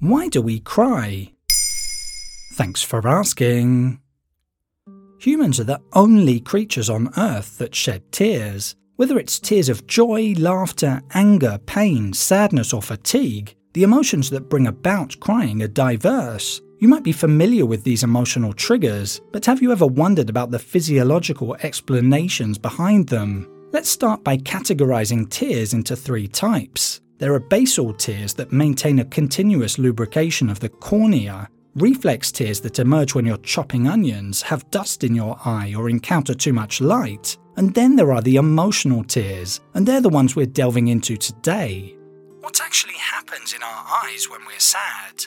Why do we cry? Thanks for asking. Humans are the only creatures on Earth that shed tears. Whether it's tears of joy, laughter, anger, pain, sadness, or fatigue, the emotions that bring about crying are diverse. You might be familiar with these emotional triggers, but have you ever wondered about the physiological explanations behind them? Let's start by categorizing tears into three types. There are basal tears that maintain a continuous lubrication of the cornea, reflex tears that emerge when you're chopping onions, have dust in your eye, or encounter too much light. And then there are the emotional tears, and they're the ones we're delving into today. What actually happens in our eyes when we're sad?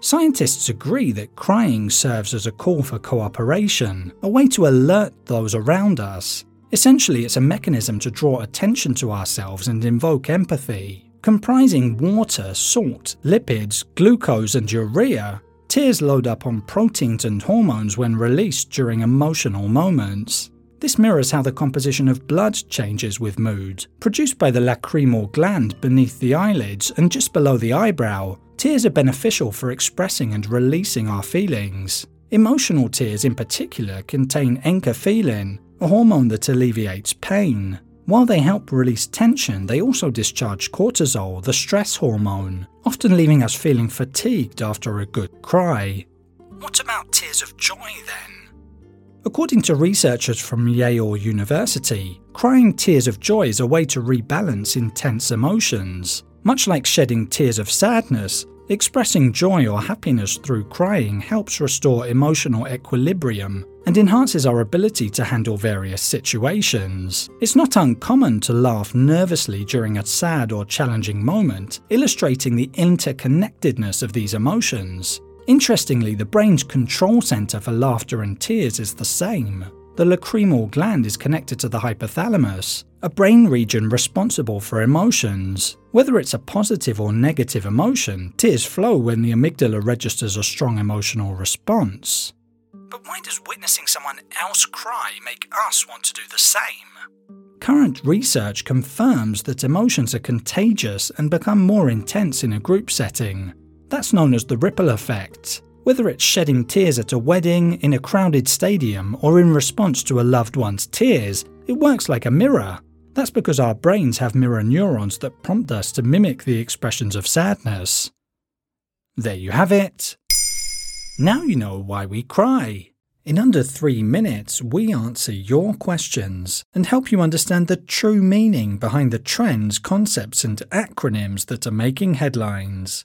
Scientists agree that crying serves as a call for cooperation, a way to alert those around us. Essentially, it's a mechanism to draw attention to ourselves and invoke empathy. Comprising water, salt, lipids, glucose, and urea, tears load up on proteins and hormones when released during emotional moments. This mirrors how the composition of blood changes with mood. Produced by the lacrimal gland beneath the eyelids and just below the eyebrow, tears are beneficial for expressing and releasing our feelings. Emotional tears, in particular, contain enkephalin, a hormone that alleviates pain. While they help release tension, they also discharge cortisol, the stress hormone, often leaving us feeling fatigued after a good cry. What about tears of joy then? According to researchers from Yale University, crying tears of joy is a way to rebalance intense emotions. Much like shedding tears of sadness, expressing joy or happiness through crying helps restore emotional equilibrium and enhances our ability to handle various situations. It's not uncommon to laugh nervously during a sad or challenging moment, illustrating the interconnectedness of these emotions. Interestingly, the brain's control center for laughter and tears is the same. The lacrimal gland is connected to the hypothalamus, a brain region responsible for emotions. Whether it's a positive or negative emotion, tears flow when the amygdala registers a strong emotional response. But why does witnessing someone else cry make us want to do the same? Current research confirms that emotions are contagious and become more intense in a group setting. That's known as the ripple effect. Whether it's shedding tears at a wedding, in a crowded stadium, or in response to a loved one's tears, it works like a mirror. That's because our brains have mirror neurons that prompt us to mimic the expressions of sadness. There you have it. Now you know why we cry. In under three minutes, we answer your questions and help you understand the true meaning behind the trends, concepts, and acronyms that are making headlines.